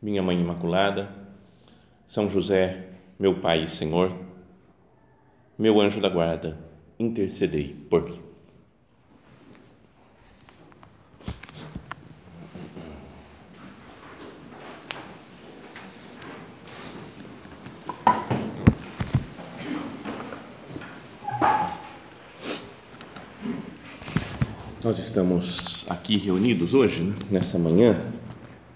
Minha Mãe Imaculada, São José, meu Pai e Senhor, meu anjo da guarda, intercedei por mim. Nós estamos aqui reunidos hoje, né, nessa manhã,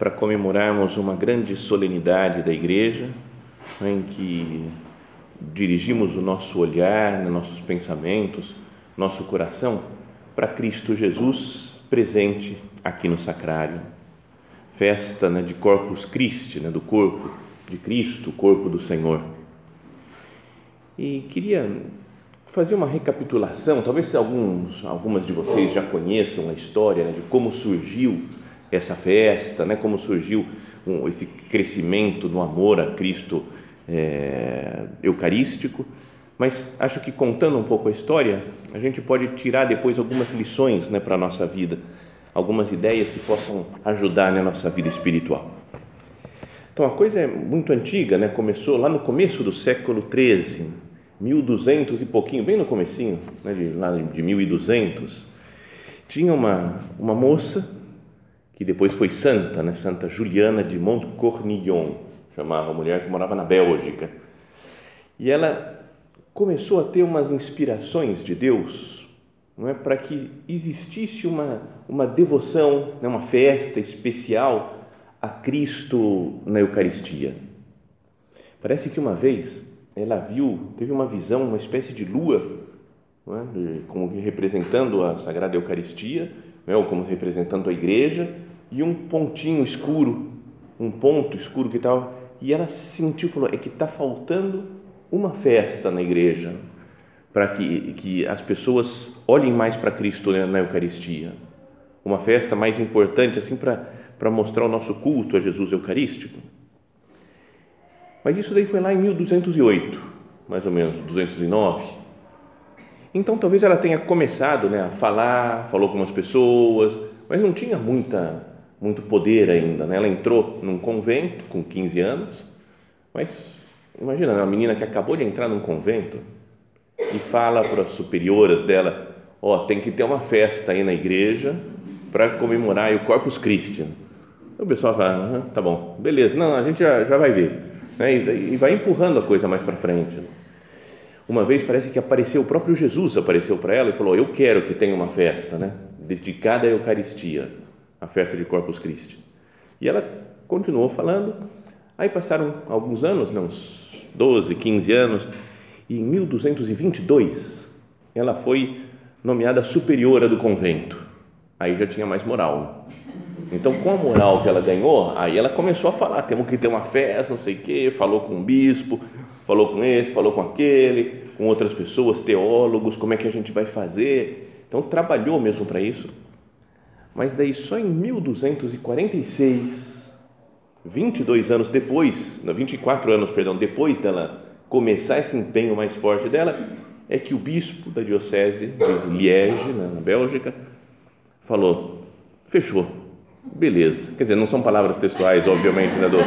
para comemorarmos uma grande solenidade da Igreja, né, em que dirigimos o nosso olhar, né, nossos pensamentos, nosso coração para Cristo Jesus presente aqui no Sacrário. Festa né, de Corpus Christi, né, do corpo de Cristo, o corpo do Senhor. E queria fazer uma recapitulação, talvez alguns, algumas de vocês já conheçam a história né, de como surgiu essa festa, né, como surgiu um, esse crescimento no amor a Cristo é, eucarístico, mas acho que contando um pouco a história, a gente pode tirar depois algumas lições né, para a nossa vida, algumas ideias que possam ajudar na nossa vida espiritual. Então a coisa é muito antiga, né? começou lá no começo do século XIII, 1200 e pouquinho, bem no comecinho, né, de, lá de 1200, tinha uma, uma moça que depois foi santa, né, Santa Juliana de Montcornillon, chamava a mulher que morava na Bélgica. E ela começou a ter umas inspirações de Deus, não é, para que existisse uma uma devoção, né, uma festa especial a Cristo na Eucaristia. Parece que uma vez ela viu, teve uma visão, uma espécie de lua, é? como representando a Sagrada Eucaristia, é? ou como representando a igreja, e um pontinho escuro, um ponto escuro que estava, e ela sentiu, falou, é que está faltando uma festa na igreja, para que, que as pessoas olhem mais para Cristo na Eucaristia, uma festa mais importante, assim, para mostrar o nosso culto a Jesus Eucarístico. Mas isso daí foi lá em 1208, mais ou menos, 209. Então talvez ela tenha começado né, a falar, falou com umas pessoas, mas não tinha muita, muito poder ainda. Né? Ela entrou num convento com 15 anos, mas imagina, uma menina que acabou de entrar num convento e fala para as superioras dela: Ó, oh, tem que ter uma festa aí na igreja para comemorar o Corpus Christi. O pessoal fala: ah, tá bom, beleza, não, a gente já, já vai ver né? e, vai empurrando a coisa mais para frente. Uma vez parece que apareceu o próprio Jesus apareceu para ela e falou: Eu quero que tenha uma festa, né? dedicada à Eucaristia, a festa de Corpus Christi. E ela continuou falando. Aí passaram alguns anos, né? uns 12, 15 anos, e em 1222 ela foi nomeada superiora do convento. Aí já tinha mais moral. Né? Então, com a moral que ela ganhou, aí ela começou a falar: temos que ter uma festa, não sei o quê. Falou com o bispo, falou com esse, falou com aquele, com outras pessoas, teólogos, como é que a gente vai fazer. Então, trabalhou mesmo para isso. Mas daí, só em 1246, 22 anos depois, 24 anos, perdão, depois dela começar esse empenho mais forte dela, é que o bispo da diocese de Liege, na Bélgica, falou: fechou Beleza. Quer dizer, não são palavras textuais, obviamente, né, do,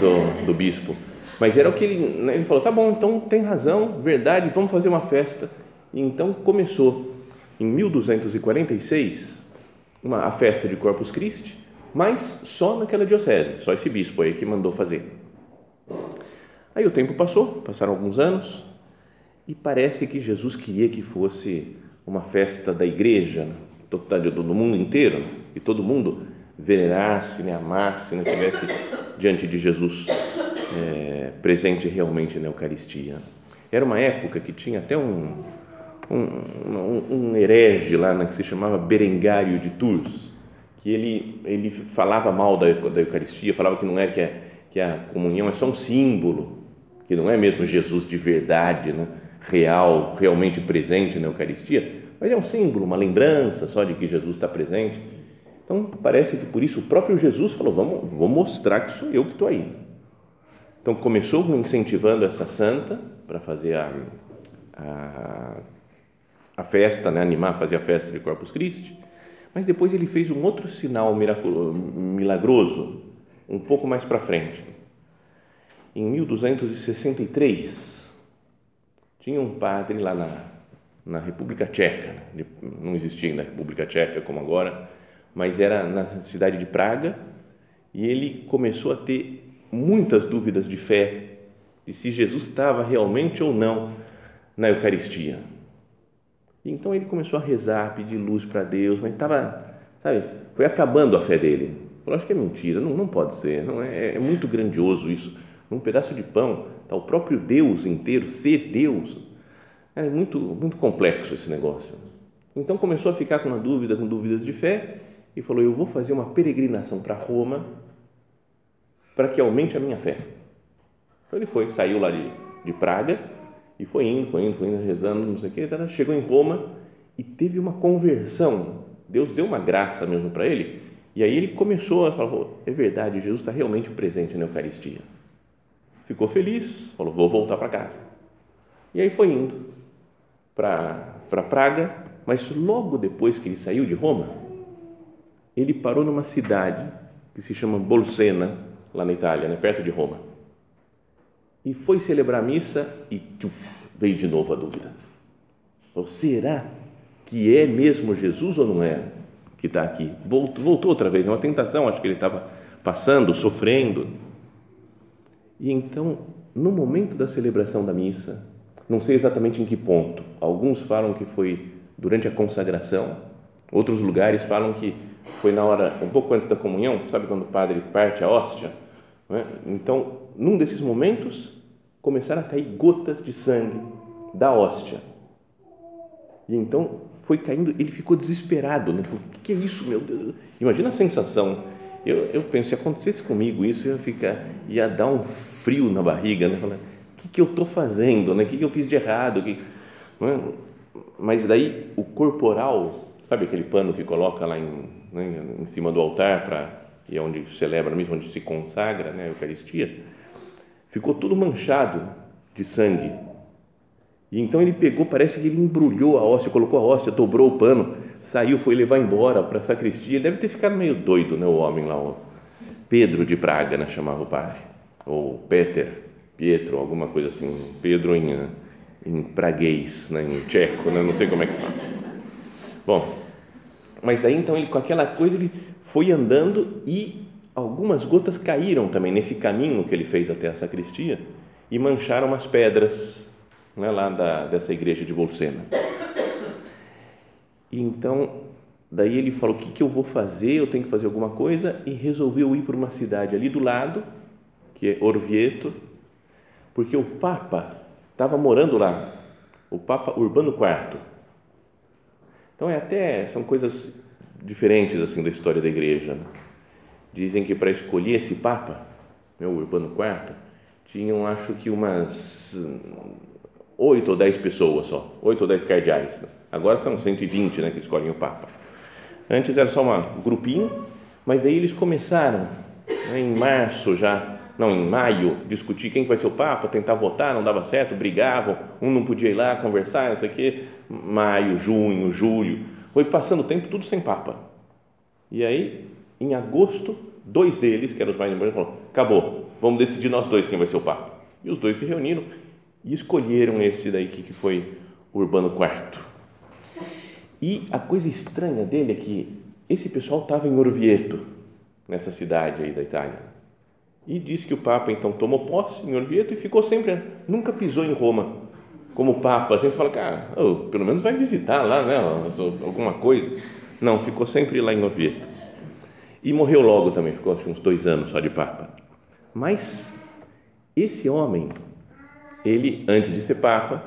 do, do bispo. Mas era o que ele, né, ele falou: tá bom, então tem razão, verdade, vamos fazer uma festa. E então começou, em 1246, uma, a festa de Corpus Christi, mas só naquela diocese, só esse bispo aí que mandou fazer. Aí o tempo passou, passaram alguns anos, e parece que Jesus queria que fosse uma festa da igreja, do mundo inteiro, e todo mundo venerasse, né, amasse, né, tivesse diante de Jesus é, presente realmente na Eucaristia. Era uma época que tinha até um, um, um, herege lá, né, que se chamava Berengário de Tours, que ele, ele falava mal da, da Eucaristia, falava que não é que, a, que a comunhão é só um símbolo, que não é mesmo Jesus de verdade, né? real, realmente presente na Eucaristia, mas é um símbolo, uma lembrança só de que Jesus está presente. Então, parece que por isso o próprio Jesus falou: vamos, vou mostrar que sou eu que estou aí. Então, começou incentivando essa santa para fazer a, a, a festa, né? animar, fazer a festa de Corpus Christi mas depois ele fez um outro sinal milagroso, um pouco mais para frente. Em 1263, tinha um padre lá na, na República Tcheca, né? não existia ainda a República Tcheca como agora, mas era na cidade de Praga, e ele começou a ter muitas dúvidas de fé, de se Jesus estava realmente ou não na Eucaristia então ele começou a rezar, pedir luz para Deus, mas estava, sabe, foi acabando a fé dele. Falou, acho que é mentira, não, não pode ser, não é, é muito grandioso isso. Num pedaço de pão, está o próprio Deus inteiro, ser Deus. É muito, muito complexo esse negócio. Então começou a ficar com uma dúvida, com dúvidas de fé, e falou: Eu vou fazer uma peregrinação para Roma para que aumente a minha fé. Então ele foi, saiu lá de, de Praga e foi indo, foi indo, foi indo, rezando, não sei o quê. Chegou em Roma e teve uma conversão. Deus deu uma graça mesmo para ele. E aí ele começou a falar: é verdade, Jesus está realmente presente na Eucaristia. Ficou feliz, falou: vou voltar para casa. E aí foi indo para Praga, mas logo depois que ele saiu de Roma, ele parou numa cidade que se chama Bolsena, lá na Itália, né, perto de Roma e foi celebrar a missa e tchuf, veio de novo a dúvida. Então, será que é mesmo Jesus ou não é que está aqui? Voltou, voltou outra vez, é uma tentação, acho que ele estava passando, sofrendo. E então, no momento da celebração da missa, não sei exatamente em que ponto, alguns falam que foi durante a consagração, outros lugares falam que foi na hora, um pouco antes da comunhão, sabe quando o padre parte a hóstia? É? Então, num desses momentos, começaram a cair gotas de sangue da hóstia. E então foi caindo, ele ficou desesperado. Né? Ele falou: O que é isso, meu Deus? Imagina a sensação. Eu, eu penso, se acontecesse comigo isso, ia, ficar, ia dar um frio na barriga. Né? O que, que eu estou fazendo? Né? O que, que eu fiz de errado? Que... É? Mas daí o corporal, sabe aquele pano que coloca lá em, né, em cima do altar para e é onde celebra mesmo, onde se consagra né, a Eucaristia, ficou tudo manchado de sangue. E então ele pegou, parece que ele embrulhou a hóstia, colocou a hóstia, dobrou o pano, saiu, foi levar embora para a sacristia. Ele deve ter ficado meio doido, né, o homem lá, o Pedro de Praga, né, chamava o padre, ou Peter, Pietro, alguma coisa assim, Pedro em, em praguês, né, em tcheco, né, não sei como é que fala. Bom, mas daí então ele com aquela coisa ele foi andando e algumas gotas caíram também nesse caminho que ele fez até a sacristia e mancharam umas pedras né, lá da, dessa igreja de Bolsena. E então, daí ele falou: o que, que eu vou fazer? Eu tenho que fazer alguma coisa. E resolveu ir para uma cidade ali do lado, que é Orvieto, porque o Papa estava morando lá, o Papa Urbano IV. Então, é até, são coisas diferentes assim da história da igreja. Né? Dizem que para escolher esse Papa, né, Urbano IV, tinham acho que umas oito ou dez pessoas só, oito ou dez cardeais. Agora são 120 né, que escolhem o Papa. Antes era só um grupinho, mas daí eles começaram, né, em março já, não, em maio, discutir quem vai ser o Papa, tentar votar, não dava certo, brigavam, um não podia ir lá conversar, não sei o quê. Maio, junho, julho, foi passando o tempo tudo sem Papa. E aí em agosto, dois deles, que eram os mais importantes, falaram: acabou, vamos decidir nós dois quem vai ser o Papa. E os dois se reuniram e escolheram esse daí que foi Urbano IV. E a coisa estranha dele é que esse pessoal estava em Orvieto, nessa cidade aí da Itália. E disse que o Papa então tomou posse em Orvieto e ficou sempre, nunca pisou em Roma como Papa. A gente fala, cara, oh, pelo menos vai visitar lá, né, alguma coisa. Não, ficou sempre lá em Orvieto. E morreu logo também, ficou acho, uns dois anos só de Papa. Mas esse homem, ele, antes de ser Papa,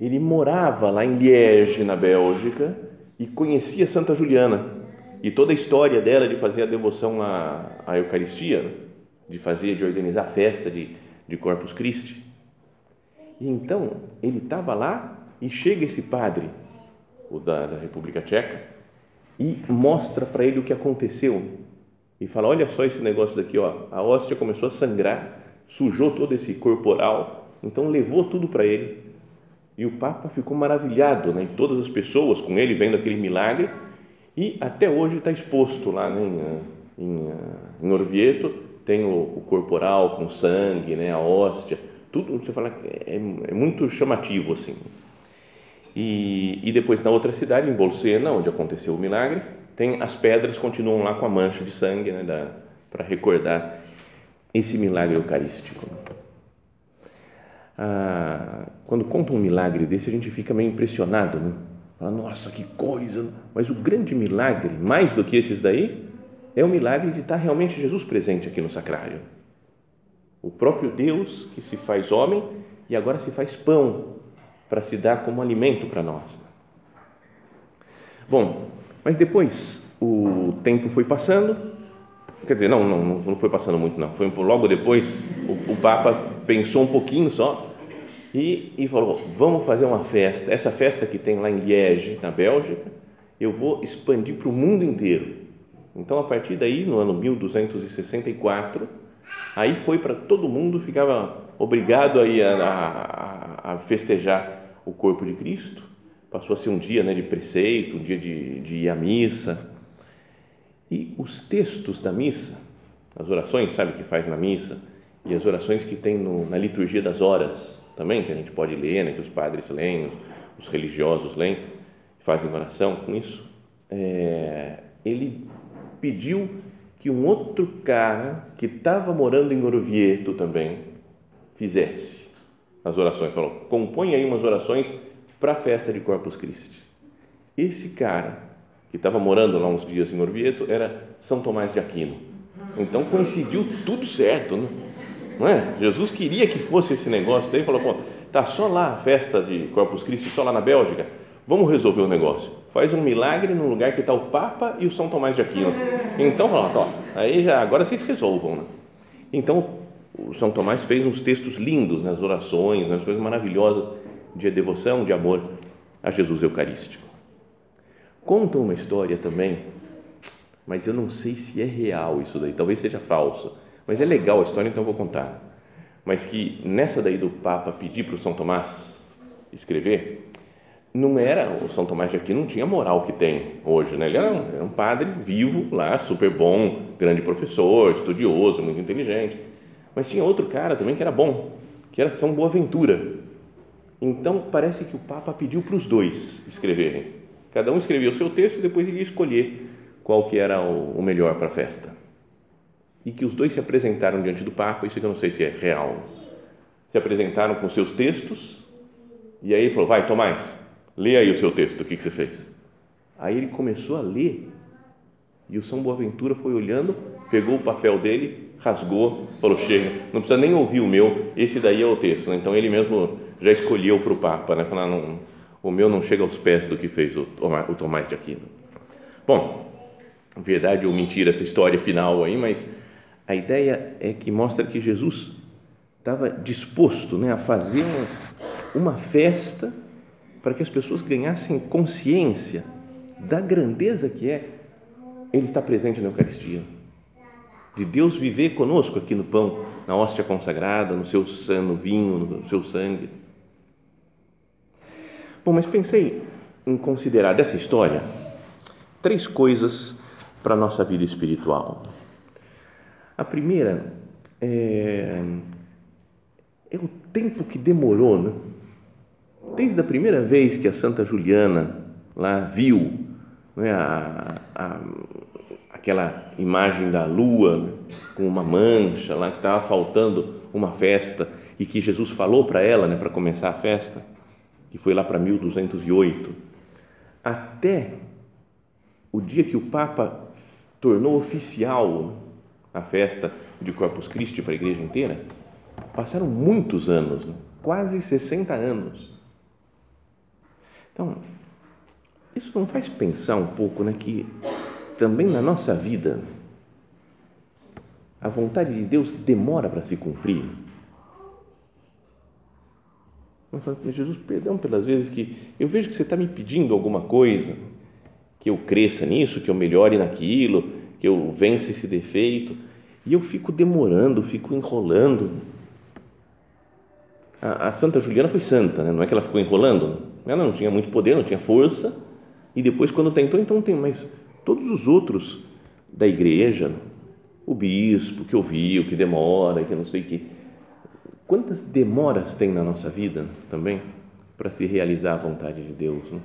ele morava lá em Liege, na Bélgica, e conhecia Santa Juliana, e toda a história dela de fazer a devoção à, à Eucaristia, né? de fazer, de organizar a festa de, de Corpus Christi. E então ele estava lá e chega esse padre, o da, da República Tcheca, e mostra para ele o que aconteceu. E fala: Olha só esse negócio daqui, ó. a hóstia começou a sangrar, sujou todo esse corporal, então levou tudo para ele. E o Papa ficou maravilhado, né? todas as pessoas com ele vendo aquele milagre, e até hoje está exposto lá né? em, em, em Orvieto, tem o, o, corporal com sangue, né? a hóstia, tudo, você fala, é, é muito chamativo assim. E, e depois na outra cidade, em Bolsena, onde aconteceu o milagre, tem as pedras continuam lá com a mancha de sangue, né, para recordar esse milagre eucarístico. Ah, quando conta um milagre desse, a gente fica meio impressionado, né? Fala, Nossa, que coisa! Mas o grande milagre, mais do que esses daí, é o milagre de estar realmente Jesus presente aqui no sacrário. O próprio Deus que se faz homem e agora se faz pão para se dar como alimento para nós. Bom, mas depois o tempo foi passando, quer dizer, não, não, não foi passando muito, não. Foi logo depois o, o Papa pensou um pouquinho só e, e falou: vamos fazer uma festa. Essa festa que tem lá em Liege, na Bélgica, eu vou expandir para o mundo inteiro. Então, a partir daí, no ano 1264, aí foi para todo mundo, ficava obrigado aí a, a, a festejar o corpo de Cristo passou a ser um dia né, de preceito, um dia de, de ir à missa. E os textos da missa, as orações, sabe, que faz na missa, e as orações que tem no, na liturgia das horas também, que a gente pode ler, né, que os padres leem, os religiosos leem, fazem oração com isso. É, ele pediu que um outro cara que estava morando em Orvieto também fizesse as orações. Falou: compõe aí umas orações para a festa de Corpus Christi. Esse cara, que estava morando lá uns dias em Orvieto, era São Tomás de Aquino. Então coincidiu tudo certo, né? não é? Jesus queria que fosse esse negócio, daí falou: pô, tá só lá a festa de Corpus Christi, só lá na Bélgica. Vamos resolver o negócio. Faz um milagre no lugar que está o Papa e o São Tomás de Aquino. Então, ó, aí já agora vocês resolvam, né? Então, o São Tomás fez uns textos lindos nas né? orações, nas né? coisas maravilhosas de devoção, de amor a Jesus Eucarístico. Conta uma história também, mas eu não sei se é real isso daí, talvez seja falso, mas é legal a história, então eu vou contar. Mas que nessa daí do Papa pedir para o São Tomás escrever, não era, o São Tomás de Aquino não tinha moral que tem hoje, né? ele era um, era um padre vivo lá, super bom, grande professor, estudioso, muito inteligente, mas tinha outro cara também que era bom, que era São Boaventura, então, parece que o Papa pediu para os dois escreverem. Cada um escrevia o seu texto e depois ele ia escolher qual que era o melhor para a festa. E que os dois se apresentaram diante do Papa, isso que eu não sei se é real. Se apresentaram com seus textos e aí ele falou, vai Tomás, lê aí o seu texto, o que, que você fez? Aí ele começou a ler e o São Boaventura foi olhando, pegou o papel dele, rasgou, falou, chega, não precisa nem ouvir o meu, esse daí é o texto. Então ele mesmo já escolheu para o Papa, né? Falar, não, o meu não chega aos pés do que fez o, o Tomás de Aquino. Bom, verdade ou mentira essa história final aí, mas a ideia é que mostra que Jesus estava disposto né, a fazer uma, uma festa para que as pessoas ganhassem consciência da grandeza que é ele estar presente na Eucaristia, de Deus viver conosco aqui no pão, na hóstia consagrada, no seu no vinho, no seu sangue. Bom, mas pensei em considerar dessa história três coisas para a nossa vida espiritual. A primeira é, é o tempo que demorou, né? Desde a primeira vez que a Santa Juliana lá viu né, a, a, aquela imagem da lua né, com uma mancha lá que estava faltando uma festa e que Jesus falou para ela, né, para começar a festa que foi lá para 1208, até o dia que o Papa tornou oficial a festa de Corpus Christi para a igreja inteira, passaram muitos anos, né? quase 60 anos. Então, isso não faz pensar um pouco né, que também na nossa vida a vontade de Deus demora para se cumprir? Jesus, perdão pelas vezes que eu vejo que você está me pedindo alguma coisa, que eu cresça nisso, que eu melhore naquilo, que eu vença esse defeito, e eu fico demorando, fico enrolando. A, a Santa Juliana foi santa, né? não é que ela ficou enrolando, ela não tinha muito poder, não tinha força, e depois, quando tentou, então tem, mas todos os outros da igreja, o bispo que ouviu, que demora, que não sei o que. Quantas demoras tem na nossa vida também para se realizar a vontade de Deus? Não?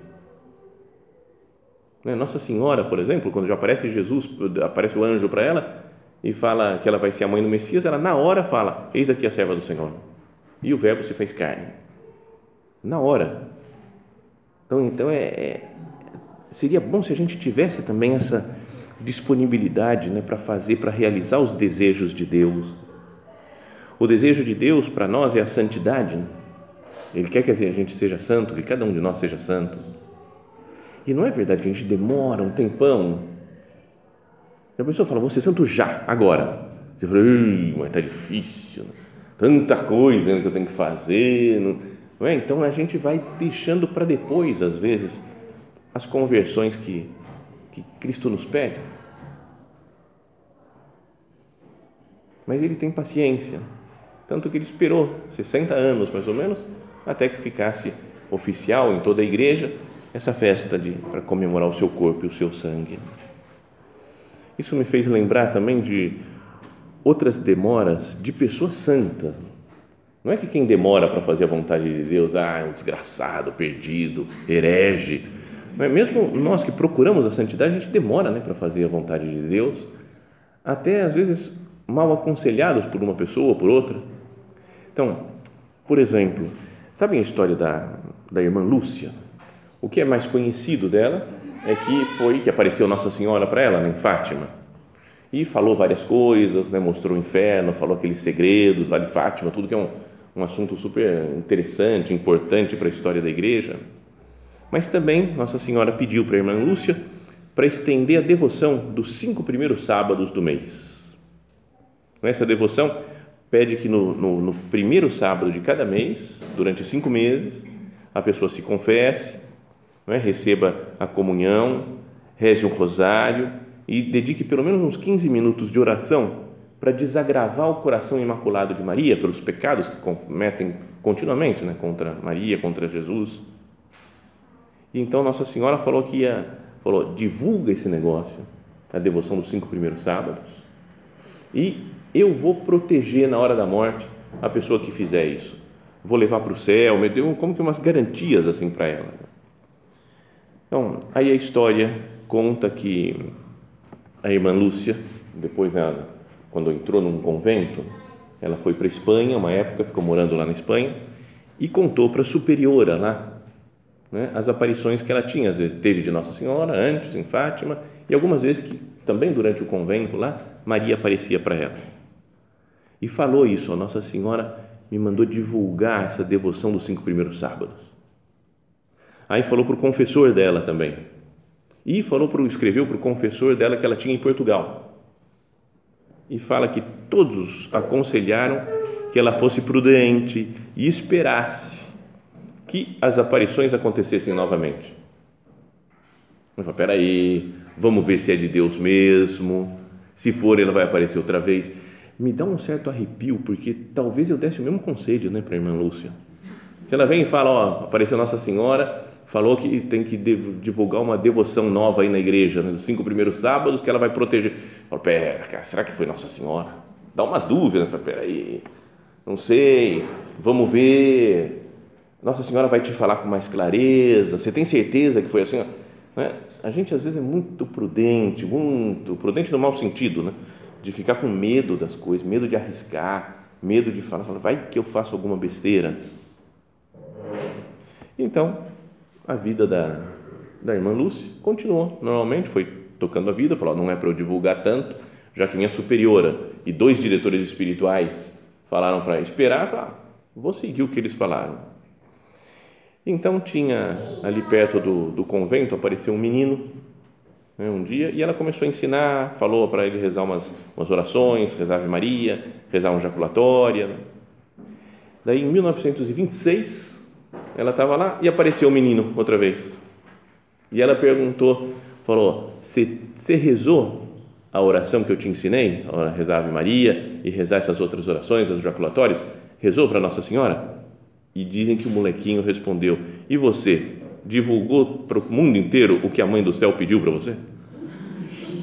Né? Nossa Senhora, por exemplo, quando já aparece Jesus, aparece o anjo para ela e fala que ela vai ser a mãe do Messias, ela na hora fala: Eis aqui a serva do Senhor. E o Verbo se fez carne. Na hora. Então, então é, é seria bom se a gente tivesse também essa disponibilidade né, para fazer, para realizar os desejos de Deus. O desejo de Deus para nós é a santidade. Né? Ele quer que a gente seja santo, que cada um de nós seja santo. E não é verdade que a gente demora um tempão. A pessoa fala, vou ser santo já, agora. Você fala, mas está difícil, né? tanta coisa que eu tenho que fazer. Não é? Então a gente vai deixando para depois, às vezes, as conversões que, que Cristo nos pede. Mas ele tem paciência, tanto que ele esperou 60 anos mais ou menos, até que ficasse oficial em toda a igreja essa festa de para comemorar o seu corpo e o seu sangue. Isso me fez lembrar também de outras demoras de pessoas santas. Não é que quem demora para fazer a vontade de Deus, ah, é um desgraçado, perdido, herege. Não é mesmo nós que procuramos a santidade, a gente demora, né, para fazer a vontade de Deus, até às vezes mal aconselhados por uma pessoa ou por outra. Então, por exemplo, sabem a história da, da irmã Lúcia? O que é mais conhecido dela é que foi que apareceu Nossa Senhora para ela né, em Fátima e falou várias coisas, né, mostrou o inferno, falou aqueles segredos lá de Fátima, tudo que é um, um assunto super interessante, importante para a história da igreja. Mas também Nossa Senhora pediu para a irmã Lúcia para estender a devoção dos cinco primeiros sábados do mês. Nessa devoção, pede que no, no, no primeiro sábado de cada mês, durante cinco meses, a pessoa se confesse é? receba a comunhão, reze o rosário e dedique pelo menos uns 15 minutos de oração para desagravar o coração imaculado de Maria pelos pecados que cometem continuamente né? contra Maria, contra Jesus. E então Nossa Senhora falou que ia, falou, divulga esse negócio, a devoção dos cinco primeiros sábados, e eu vou proteger na hora da morte a pessoa que fizer isso. Vou levar para o céu, me deu como que umas garantias assim para ela. Então, aí a história conta que a irmã Lúcia, depois ela, quando entrou num convento, ela foi para a Espanha, uma época, ficou morando lá na Espanha, e contou para a superiora lá né, as aparições que ela tinha. Às vezes teve de Nossa Senhora antes, em Fátima, e algumas vezes que também durante o convento lá, Maria aparecia para ela. E falou isso, a Nossa Senhora me mandou divulgar essa devoção dos cinco primeiros sábados. Aí falou para o confessor dela também. E falou para escreveu para o confessor dela que ela tinha em Portugal. E fala que todos aconselharam que ela fosse prudente e esperasse que as aparições acontecessem novamente. Mas espera aí, vamos ver se é de Deus mesmo. Se for, ela vai aparecer outra vez. Me dá um certo arrepio, porque talvez eu desse o mesmo conselho né, para a irmã Lúcia. Se ela vem e fala, ó, apareceu Nossa Senhora, falou que tem que divulgar uma devoção nova aí na igreja, né, dos cinco primeiros sábados, que ela vai proteger. Fala, pera, cara, será que foi Nossa Senhora? Dá uma dúvida, fala, pera aí, não sei, vamos ver. Nossa Senhora vai te falar com mais clareza. Você tem certeza que foi assim? Né? A gente às vezes é muito prudente, muito prudente no mau sentido, né? De ficar com medo das coisas, medo de arriscar, medo de falar, falar vai que eu faço alguma besteira. Então, a vida da, da irmã Lúcia continuou normalmente, foi tocando a vida, falou, não é para eu divulgar tanto, já que minha superiora e dois diretores espirituais falaram para esperar, falou, ah, vou seguir o que eles falaram. Então tinha ali perto do, do convento apareceu um menino né, um dia e ela começou a ensinar, falou para ele rezar umas, umas orações, rezar Ave Maria, rezar uma jaculatória. Daí, em 1926, ela estava lá e apareceu o menino outra vez. E ela perguntou, falou: Você rezou a oração que eu te ensinei, a rezar Ave Maria e rezar essas outras orações, as jaculatórias? Rezou para Nossa Senhora? E dizem que o molequinho respondeu: E você? Divulgou para o mundo inteiro o que a mãe do céu pediu para você?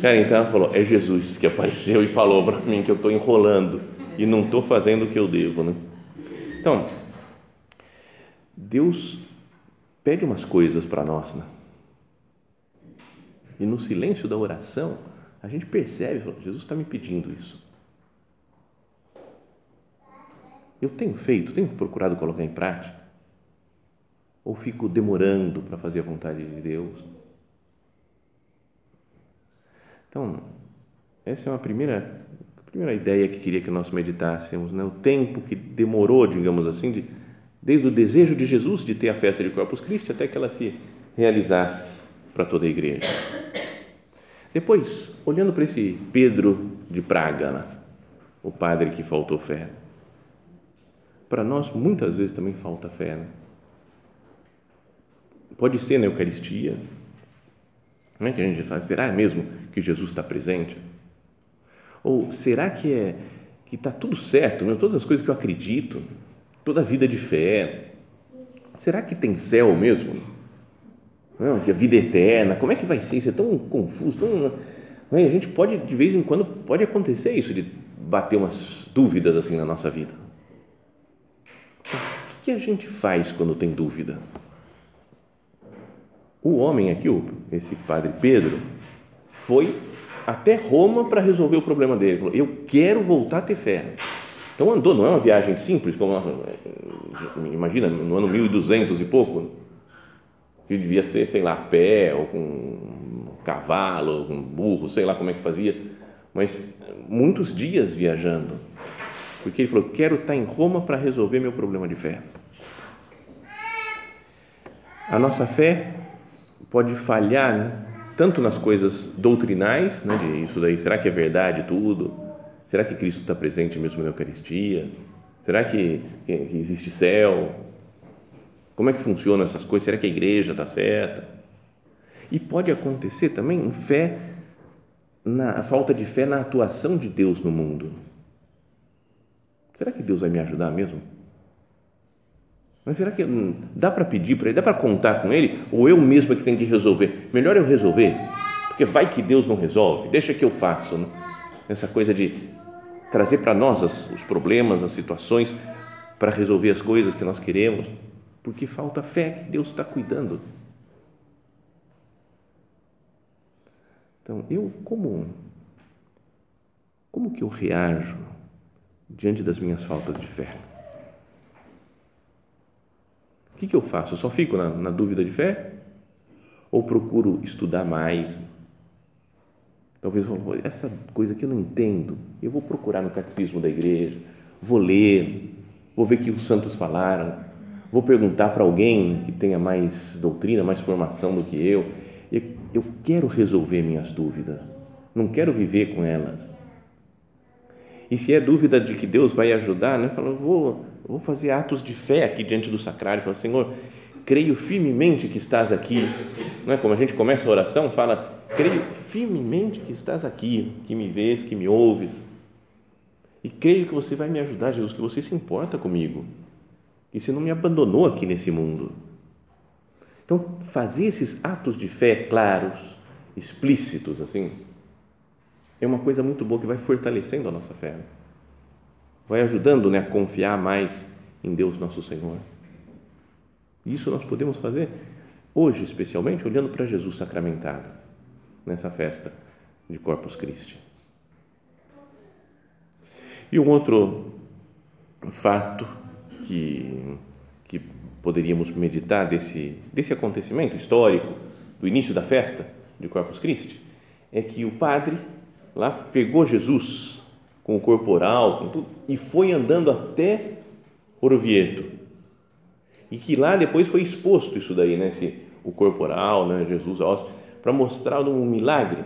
Cara, então ela falou: É Jesus que apareceu e falou para mim que eu estou enrolando e não estou fazendo o que eu devo, né? Então, Deus pede umas coisas para nós, né? E no silêncio da oração, a gente percebe, Jesus está me pedindo isso. Eu tenho feito, tenho procurado colocar em prática? Ou fico demorando para fazer a vontade de Deus? Então, essa é uma primeira, primeira ideia que queria que nós meditássemos, né? o tempo que demorou, digamos assim, de, desde o desejo de Jesus de ter a festa de Corpus Christi até que ela se realizasse para toda a igreja. Depois, olhando para esse Pedro de Praga, né? o padre que faltou fé, para nós muitas vezes também falta fé. Né? Pode ser na Eucaristia, não é que a gente faz? Será mesmo que Jesus está presente? Ou será que é que está tudo certo, meu? todas as coisas que eu acredito, toda a vida de fé, será que tem céu mesmo? Não, que a vida é eterna, como é que vai ser? Isso é tão confuso, tão, não é? a gente pode, de vez em quando, pode acontecer isso, de bater umas dúvidas assim na nossa vida. O que a gente faz quando tem dúvida? O homem aqui, esse padre Pedro, foi até Roma para resolver o problema dele. Ele falou: Eu quero voltar a ter fé. Então andou, não é uma viagem simples, como imagina, no ano 1200 e pouco, que devia ser, sei lá, a pé, ou com um cavalo, ou com um burro, sei lá como é que fazia, mas muitos dias viajando, porque ele falou: Quero estar em Roma para resolver meu problema de fé. A nossa fé pode falhar né? tanto nas coisas doutrinais, né? de isso daí, será que é verdade tudo? Será que Cristo está presente mesmo na Eucaristia? Será que, que existe céu? Como é que funcionam essas coisas? Será que a igreja está certa? E pode acontecer também fé, na a falta de fé na atuação de Deus no mundo. Será que Deus vai me ajudar mesmo? Mas será que dá para pedir para ele, dá para contar com ele? Ou eu mesmo é que tenho que resolver? Melhor eu resolver, porque vai que Deus não resolve, deixa que eu faço. Né? Essa coisa de trazer para nós as, os problemas, as situações, para resolver as coisas que nós queremos, porque falta fé que Deus está cuidando. Então, eu como como que eu reajo diante das minhas faltas de fé? que, que eu faço? Eu só fico na, na dúvida de fé? Ou procuro estudar mais? Talvez essa coisa que eu não entendo, eu vou procurar no catecismo da igreja, vou ler, vou ver o que os santos falaram, vou perguntar para alguém que tenha mais doutrina, mais formação do que eu. Eu quero resolver minhas dúvidas, não quero viver com elas. E se é dúvida de que Deus vai ajudar, né? Falo, vou vou fazer atos de fé aqui diante do sacrário, falar, Senhor, creio firmemente que estás aqui. Não é como a gente começa a oração, fala, creio firmemente que estás aqui, que me vês, que me ouves. E creio que você vai me ajudar, Jesus, que você se importa comigo. Que você não me abandonou aqui nesse mundo. Então, fazer esses atos de fé claros, explícitos, assim, é uma coisa muito boa que vai fortalecendo a nossa fé vai ajudando né, a confiar mais em Deus nosso Senhor. Isso nós podemos fazer hoje, especialmente, olhando para Jesus sacramentado, nessa festa de Corpus Christi. E um outro fato que, que poderíamos meditar desse, desse acontecimento histórico, do início da festa de Corpus Christi, é que o padre lá pegou Jesus com o corporal, com tudo, e foi andando até Orovieto. E que lá depois foi exposto isso daí, né? Esse, o corporal, né? Jesus, a para mostrar um milagre.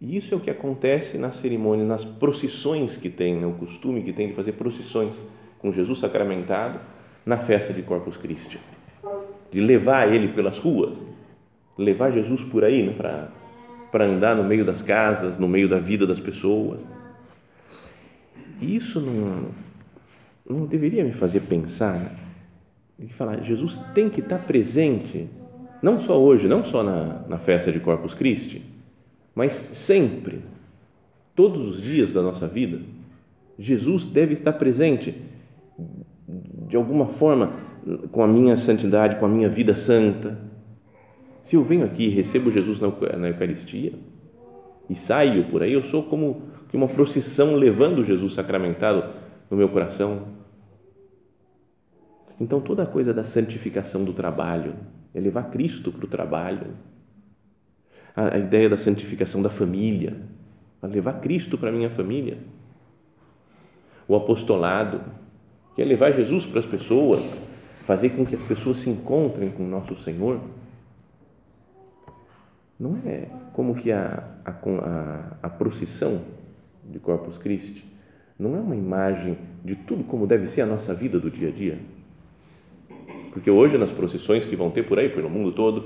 E isso é o que acontece nas cerimônias, nas procissões que tem, né? o costume que tem de fazer procissões com Jesus sacramentado na festa de Corpus Christi. De levar ele pelas ruas, levar Jesus por aí né? para andar no meio das casas, no meio da vida das pessoas. E isso não, não deveria me fazer pensar e falar, Jesus tem que estar presente, não só hoje, não só na, na festa de Corpus Christi, mas sempre, todos os dias da nossa vida, Jesus deve estar presente de alguma forma com a minha santidade, com a minha vida santa. Se eu venho aqui e recebo Jesus na Eucaristia e saio por aí, eu sou como uma procissão levando Jesus sacramentado no meu coração. Então, toda a coisa da santificação do trabalho é levar Cristo para o trabalho a, a ideia da santificação da família, a levar Cristo para a minha família. O apostolado, que é levar Jesus para as pessoas, fazer com que as pessoas se encontrem com o nosso Senhor. Não é como que a, a, a, a procissão de Corpus Christi não é uma imagem de tudo como deve ser a nossa vida do dia a dia. Porque hoje, nas procissões que vão ter por aí, pelo mundo todo,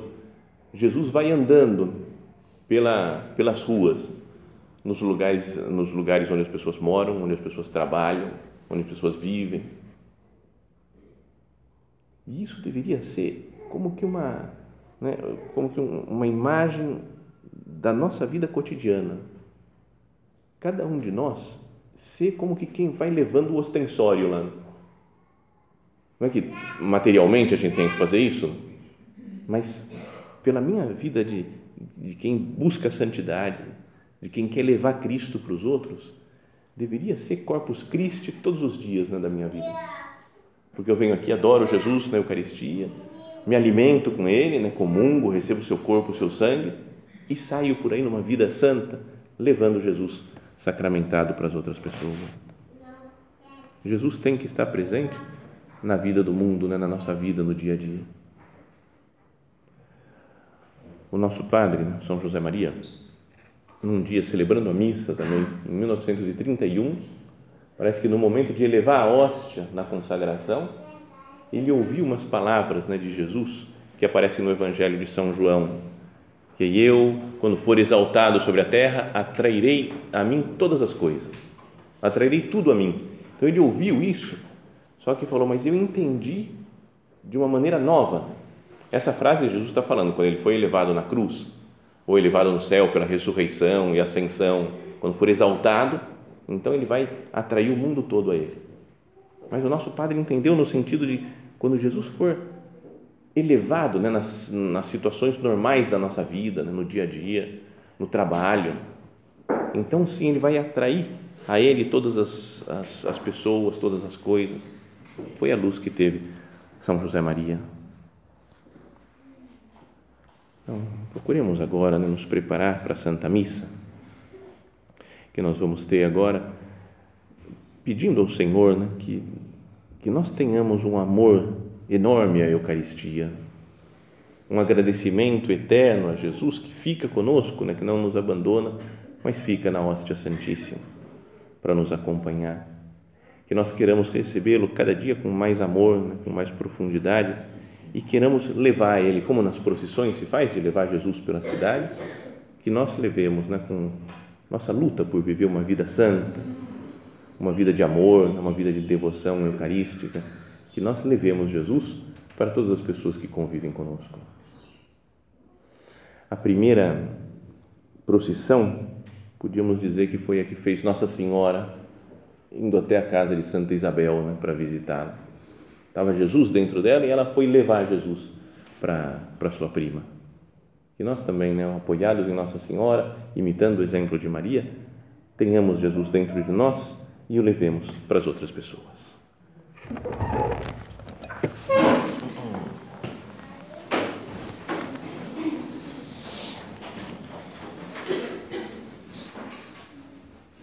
Jesus vai andando pela, pelas ruas, nos lugares, nos lugares onde as pessoas moram, onde as pessoas trabalham, onde as pessoas vivem. E isso deveria ser como que uma, né, como que uma imagem da nossa vida cotidiana. Cada um de nós ser como que quem vai levando o ostensório lá. Não é que materialmente a gente tem que fazer isso, mas pela minha vida de de quem busca a santidade, de quem quer levar Cristo para os outros, deveria ser Corpus Christi todos os dias né, da minha vida. Porque eu venho aqui, adoro Jesus na Eucaristia, me alimento com Ele, né, comungo, recebo o seu corpo, o seu sangue e saio por aí numa vida santa, levando Jesus sacramentado para as outras pessoas. Jesus tem que estar presente na vida do mundo, né, na nossa vida, no dia a dia. O nosso padre, São José Maria, num dia celebrando a missa também, em 1931, parece que no momento de elevar a hóstia na consagração, ele ouviu umas palavras né, de Jesus que aparecem no Evangelho de São João, que eu, quando for exaltado sobre a terra, atrairei a mim todas as coisas, atrairei tudo a mim. Então ele ouviu isso, só que falou, mas eu entendi de uma maneira nova essa frase Jesus está falando quando ele foi elevado na cruz, ou elevado no céu pela ressurreição e ascensão, quando for exaltado, então ele vai atrair o mundo todo a ele. Mas o nosso Padre entendeu no sentido de quando Jesus for elevado né, nas, nas situações normais da nossa vida, né, no dia a dia, no trabalho, então sim ele vai atrair a ele todas as, as, as pessoas, todas as coisas. Foi a luz que teve São José Maria. Então, procuremos agora né, nos preparar para a Santa Missa, que nós vamos ter agora, pedindo ao Senhor né, que, que nós tenhamos um amor enorme à Eucaristia, um agradecimento eterno a Jesus que fica conosco, né, que não nos abandona, mas fica na hóstia Santíssima para nos acompanhar. Que nós queramos recebê-lo cada dia com mais amor, né, com mais profundidade e queremos levar ele, como nas procissões se faz, de levar Jesus pela cidade, que nós levemos né, com nossa luta por viver uma vida santa, uma vida de amor, uma vida de devoção eucarística, que nós levemos Jesus para todas as pessoas que convivem conosco. A primeira procissão, podíamos dizer que foi a que fez Nossa Senhora indo até a casa de Santa Isabel né, para visitá-la Estava Jesus dentro dela e ela foi levar Jesus para, sua prima. E nós também, né, apoiados em Nossa Senhora, imitando o exemplo de Maria, tenhamos Jesus dentro de nós e o levemos para as outras pessoas.